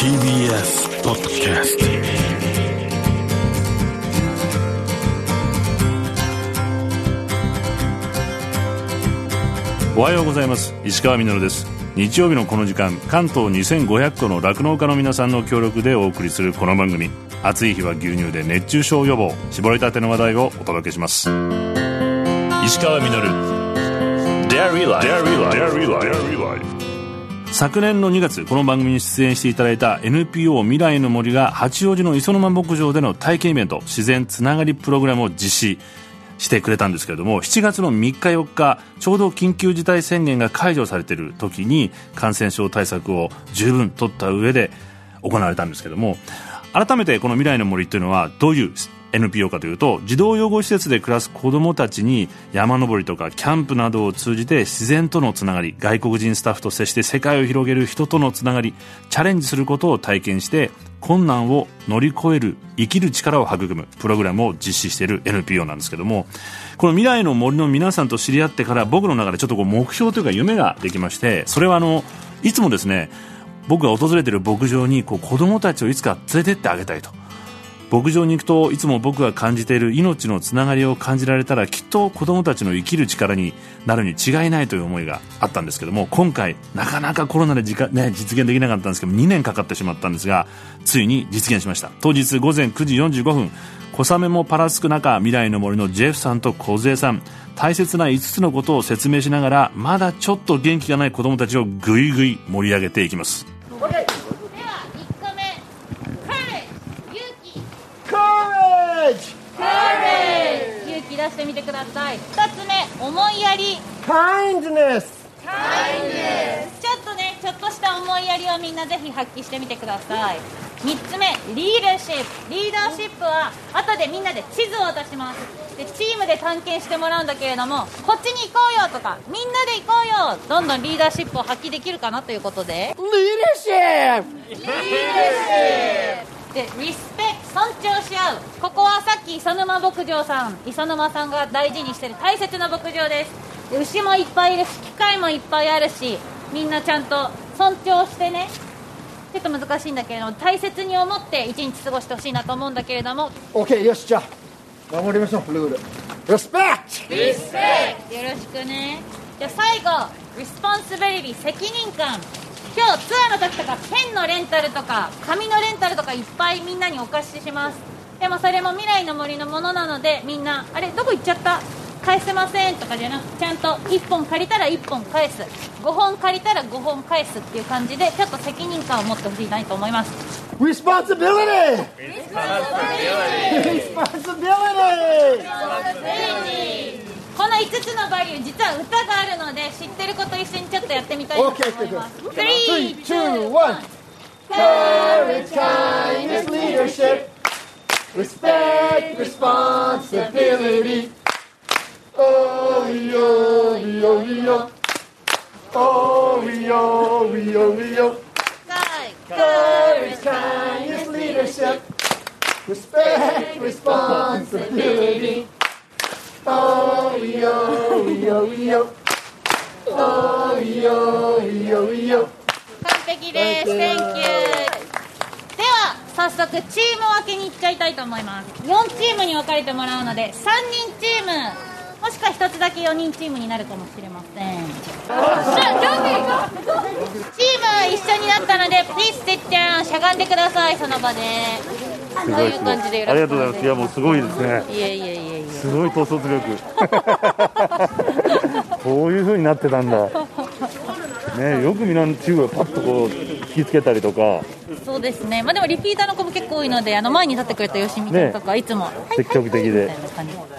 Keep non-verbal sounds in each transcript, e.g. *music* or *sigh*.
TBS ポッドキャストおはようございます。石川みのるです。日曜日のこの時間関東2500個の酪農家の皆さんの協力でお送りするこの番組。暑い日は牛乳で熱中症予防。絞りたての話題をお届けします。石川みのる Dairy Life 昨年の2月この番組に出演していただいた NPO 未来の森が八王子の磯沼牧場での体験イベント自然つながりプログラムを実施してくれたんですけれども7月の3日4日ちょうど緊急事態宣言が解除されている時に感染症対策を十分取った上で行われたんですけれども改めてこの未来の森というのはどういう NPO かというと児童養護施設で暮らす子どもたちに山登りとかキャンプなどを通じて自然とのつながり外国人スタッフと接して世界を広げる人とのつながりチャレンジすることを体験して困難を乗り越える生きる力を育むプログラムを実施している NPO なんですけどもこの未来の森の皆さんと知り合ってから僕の中でちょっとこう目標というか夢ができましてそれはあのいつもですね僕が訪れている牧場にこう子供たちをいつか連れてってあげたいと。牧場に行くといつも僕が感じている命のつながりを感じられたらきっと子供たちの生きる力になるに違いないという思いがあったんですけども今回なかなかコロナで、ね、実現できなかったんですけど2年かかってしまったんですがついに実現しました当日午前9時45分小雨もパラつく中未来の森のジェフさんと梢さん。大切な5つのことを説明しながらまだちょっと元気がない子供たちをぐいぐい盛り上げていきますでは1個目カレッジ勇気 Courage! カレッジ勇気出してください。2つ目思いやり。Kindness! ちょっとねちょっとした思いやりをみんなぜひ発揮してみてください。3つ目リーダーシップリーダーシップは後でみんなで地図を渡します。でチームで探検してもらうんだけれどもこっちに行こうよとかみんなで行こうよ。どんどんリーダーシップを発揮できるかなということで。Leadership! でリスペクト尊重し合う。ここはさっき磯沼牧場さん磯沼さんが大事にしてる大切な牧場です。で牛もいっぱいいるし機械もいっぱいあるしみんなちゃんと尊重してね。ちょっと難しいんだけれども大切に思って一日過ごしてほしいなと思うんだけれども。OK, よし、じゃあ、守りましょう、ルール。Respect! よろしくね。じゃあ最後 responsibility 責任感今日ツアーの時とかペンのレンタルとか紙のレンタルとかいっぱいみんなにお貸しします。でもそれも未来の森のものなのでみんなあれどこ行っちゃった？返せませんとかじゃなくちゃんと1本借りたら1本返す。5本借りたら5本返すっていう感じでちょっと責任感を持ってほしいなと思います。Responsibility! Responsibility! この5つのバリュー実は歌があるので知ってる子と一緒にちょっとやってみたいなと思います OK. 3 Three, two, one. Courage, kindness, leadership. Respect, responsibility. Oh, yo, yo, yo. Oh, yo, yo, yo. Courage, kindness, leadership. Respect, responsibility. Oh, yo, yo, yo. Oh, yo, yo, yo. 完璧です。Thank you では早速チーム分けに行っちゃいたいと思います。4チームに分かれてもらうので3人チームもしくは1つだけ4人チームになるかもしれません。チームは一緒になったので Please sit down しゃがんでくださいその場で。こういう感じでよろしくお願いします。いやもうすごいですね。いえいえすごい統率力。*laughs* こういう風になってたんだ。ねよくみんなチームがパッとこう引きつけたりとか。そうですね、まあ、でもリピーターの子も結構多いのであの前に立ってくれた吉見ちゃんとか、いつも積極的で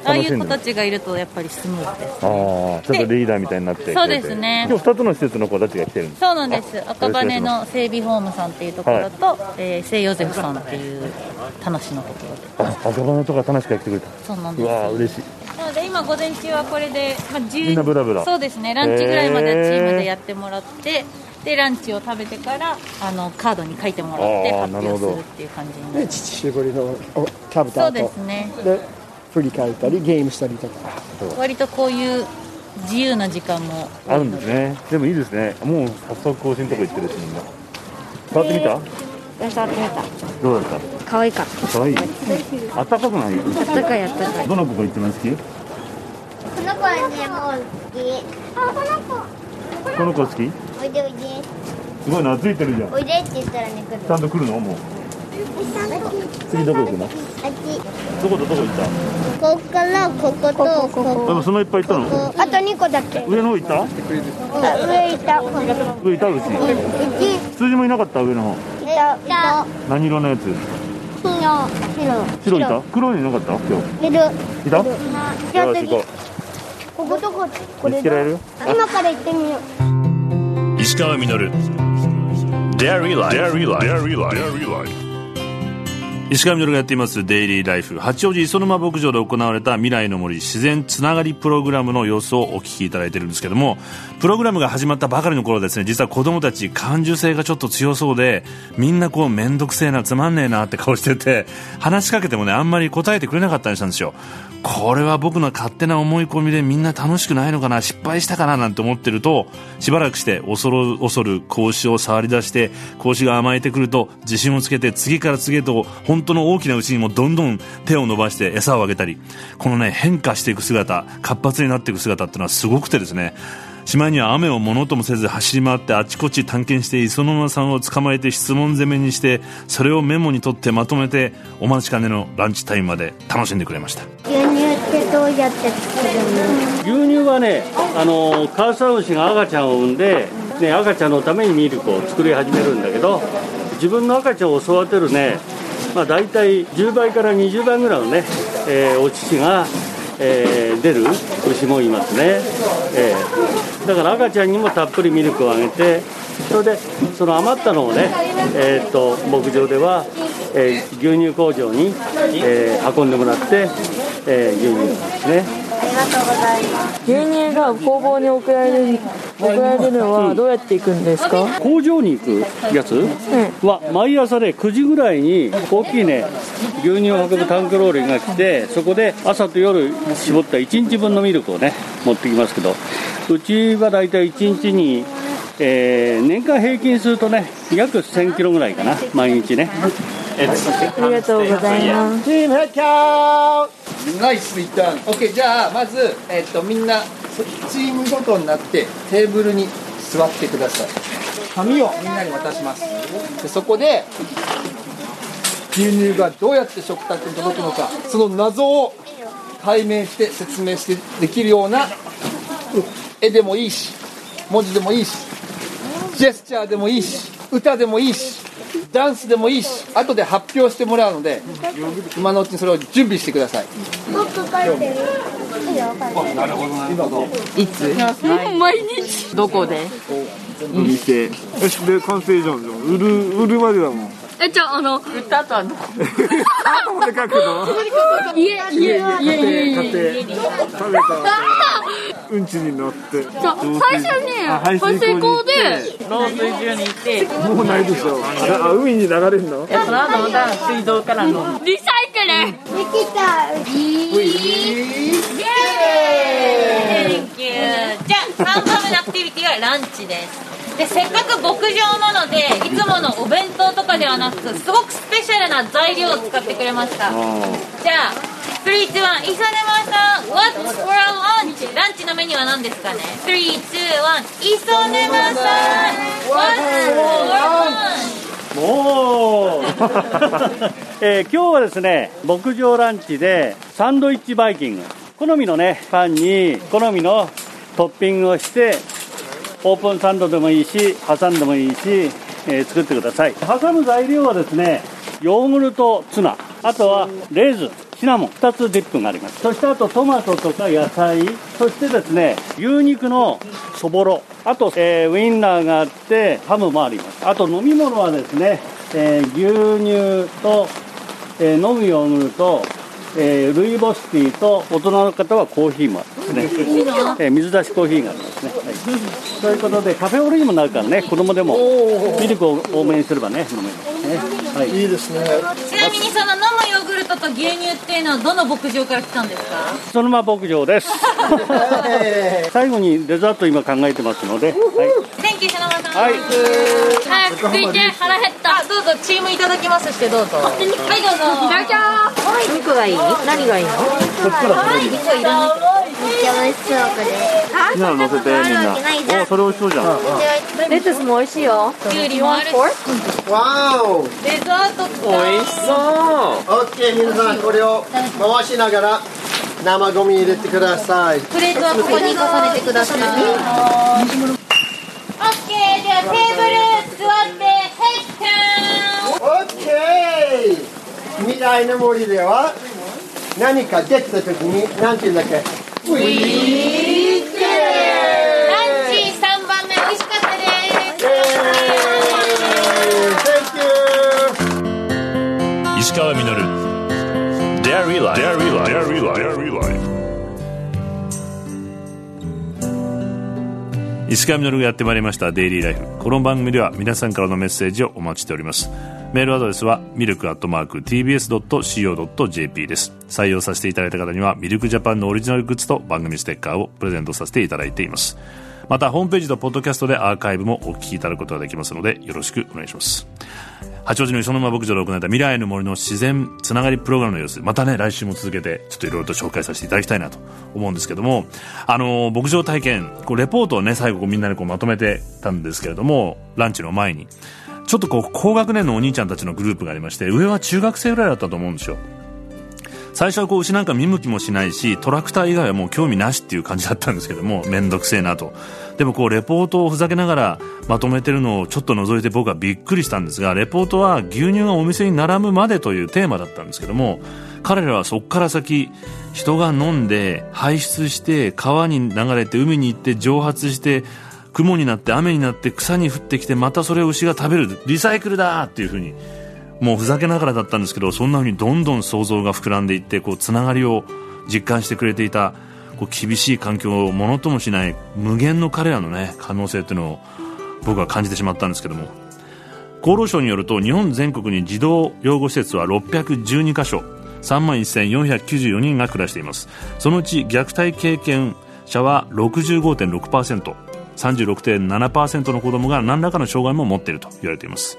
ああいう子たちがいるとやっぱりスムーズです。ああちょっとリーダーみたいになってそうですね。今日2つの施設の子たちが来てるんです。そうなんです。赤羽の整備ホームさんっていうところと、えー聖ヨゼフさんっていう田無のところで。あ赤羽とか田無が来てくれた。うそうなんですわー嬉しい。なので今午前中はこれで、まあ、10みんなブラブラ。そうですね。ランチぐらいまではチームでやってもらってでランチを食べてからあのカードに書いてもらって発表なるほどするっていう感じになでる乳搾りのお食べた後。そうですね。で振り返ったりゲームしたりとか。割とこういう自由な時間も。あるんですね。でもいいですね。もう早速更新とか行ってるしみんな。触ってみた、触ってみた。どうだっ可愛かった。かわい。いあったかくない？あったかいあったかい。どの子が一番好き？この子はねもう好き。あこの子この子好き？おいでおいで。すごい懐いてるじゃん。おいでって言ったらね来る。ちゃんと来るの？もう。次どこ行くのあっち。どことどこ行った？ここからこことここ。でもそんないっぱい行ったの？あと2個だけ。上の方行った？あ上いた。上いたうちう数字もいなかった？上の方。ちいたいた何色のやつ？白。白。白いた？黒いのいなかった？今いる。日いたじゃあ次。よし行ここことこう見つけられる？今から行ってみよう。石川稔 Dairy Life Dairy Life 石川稔がやっていますデイリーライフ八王子磯沼牧場で行われた未来の森自然つながりプログラムの様子をお聞きいただいているんですけどもプログラムが始まったばかりの頃ですね実は子供たち感受性がちょっと強そうでみんなこう面倒くせえなつまんねえなって顔してて話しかけてもねあんまり答えてくれなかったりしたんですよ。これは僕の勝手な思い込みでみんな楽しくないのかな失敗したかななんて思ってるとしばらくして恐る恐る格子を触り出して格子が甘えてくると自信をつけて次から次へと本当の大きな牛にもどんどん手を伸ばして餌をあげたりこのね変化していく姿活発になっていく姿っていうのはすごくてですねしまいには雨をものともせず走り回ってあちこち探検して磯沼さんを捕まえて質問攻めにしてそれをメモに取ってまとめてお待ちかねのランチタイムまで楽しんでくれました。牛乳ってどうやって作るの？牛乳はねあのカワサ牛が赤ちゃんを産んで、ね、赤ちゃんのためにミルクを作り始めるんだけど自分の赤ちゃんを育てるね、まあ、大体10倍から20倍ぐらいのね、えーお乳が、えー出る牛もいますね、えーだから赤ちゃんにもたっぷりミルクをあげてそれでその余ったのをね、えーっと牧場では、えー牛乳工場に、えー運んでもらって、えー牛乳ですね。牛乳が工房に送られる送られるのはどうやって行くんですか、工場に行くやつ？は毎朝ね9時ぐらいに大きいね牛乳を運ぶタンクローリーが来てそこで朝と夜絞った1日分のミルクをね持ってきますけどうちは大体1日に、えー年間平均するとね約1000キロぐらいかな毎日ね。ありがとうございますナイスリターン OK じゃあまず、えっとみんなチームごとになってテーブルに座ってください。紙をみんなに渡します。でそこで牛乳がどうやって食卓に届くのかその謎を解明して説明してできるような絵でもいいし文字でもいいしジェスチャーでもいいし歌でもいいしダンスでもいいし後で発表してもらうので今のうちにそれを準備してください。僕書いてる。いいよ書いて。るどこで？見て。よしで完成じゃん。売る売るまでだもん。えじゃああの売った後はどこ *laughs* 後まで書くの？家家家家買って食べた後うんちに乗って。じゃあ最初にあ排水溝溝で漏水中にいて、もうないでしょ。ああ海に流れるの？その後また水道からの。リサイクル。できた。Thank you じゃあ3番目のアクティビティはランチです。でせっかく牧場なのでいつものお弁当とかではなくすごくスペシャルな材料を使ってくれました。じゃあ3、2、1、磯沼さん What's for lunch? ランチのメニューは何ですかね ?3、2、1磯沼さん What's for lunch? もう、*laughs* えー今日はですね牧場ランチでサンドイッチバイキング好みのねパンに好みのトッピングをしてオープンサンドでもいいし挟んでもいいし、えー作ってください挟む材料はですねヨーグルトツナあとはレーズンシナモン2つディップがあります。そしてあとトマトとか野菜そしてですね牛肉のそぼろあと、えーウインナーがあってハムもあります。あと飲み物はですね、えー牛乳と、えー飲むヨーグルトえールイボスティーと大人の方はコーヒーもあるんですね、えー水出しコーヒーがありますね、はい、ということでカフェオレにもなるからね子供でもミルクを多めにすればね飲めますね、はい、いいですねちなみにその飲ルトと牛乳っていうのはどの牧場から来たんですか？そのまま牧場です。*laughs* 最後にデザート今考えてますので、はい。Thank キー品川さん。はい。早く食いて腹減った。あどうぞチームいただきますしてどうぞ。はいどうぞ。いただきます肉がいい何がい。いのはい。肉いらないめっちゃ美味しそうこれみん。なの乗せてみんなおそれ美味しそうじゃん。レタスも美味しいよきゅうりもあるわおデザート美味しそうオッケー皆さんこれを回しながら生ゴミ入れてください。プレートはここに重ねてください。オッケーではテーブル座ってヘッダウンオッケー未来の森では何かできた時に何て言うんだっけ？ラン。チ石川稔がやってまいりました。デイリーライフこの番組では皆さんからのメッセージをお待ちしております。メールアドレスはミルクアットマーク TBS.CO.JP です。採用させていただいた方にはミルクジャパンのオリジナルグッズと番組ステッカーをプレゼントさせていただいています。またホームページとポッドキャストでアーカイブもお聞きいただくことができますのでよろしくお願いします。八王子の磯沼牧場で行われた未来の森の自然つながりプログラムの様子またね来週も続けてちょっといろいろと紹介させていただきたいなと思うんですけどもあの牧場体験こうレポートをね最後こうみんなでこうまとめてたんですけれどもランチの前にちょっとこう高学年のお兄ちゃんたちのグループがありまして上は中学生ぐらいだったと思うんですよ。最初はこう牛なんか見向きもしないしトラクター以外はもう興味なしっていう感じだったんですけども *laughs* 面倒くせえなと。でもこうレポートをふざけながらまとめてるのをちょっと覗いて僕はびっくりしたんですがレポートは牛乳がお店に並ぶまでというテーマだったんですけども彼らはそこから先人が飲んで排出して川に流れて海に行って蒸発して雲になって雨になって草に降ってきてまたそれを牛が食べる。リサイクルだっていうふうにもうふざけながらだったんですけどそんなふうにどんどん想像が膨らんでいってこうつながりを実感してくれていたこう厳しい環境をものともしない無限の彼らの、ね、可能性っていうのを僕は感じてしまったんですけども。厚労省によると日本全国に児童養護施設は612カ所3万1494人が暮らしています。そのうち虐待経験者は 65.6%36.7% の子供が何らかの障害も持っていると言われています。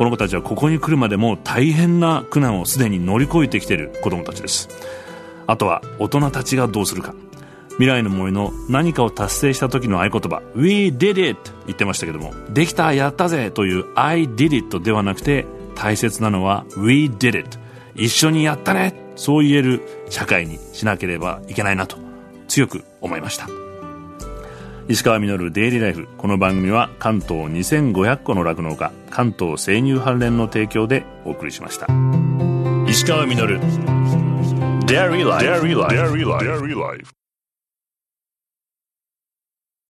この子たちはここに来るまでも大変な苦難をすでに乗り越えてきている子供たちです。あとは大人たちがどうするか。未来の森の何かを達成した時の合言葉。We did it! 言ってましたけども。できたやったぜという I did it ではなくて大切なのは We did it 一緒にやったね。そう言える社会にしなければいけないなと強く思いました。石川稔デイリーライフこの番組は関東2500個の酪農家関東生乳関連の提供でお送りしました石川稔 Dairy Life. Dairy Life. Dairy Life.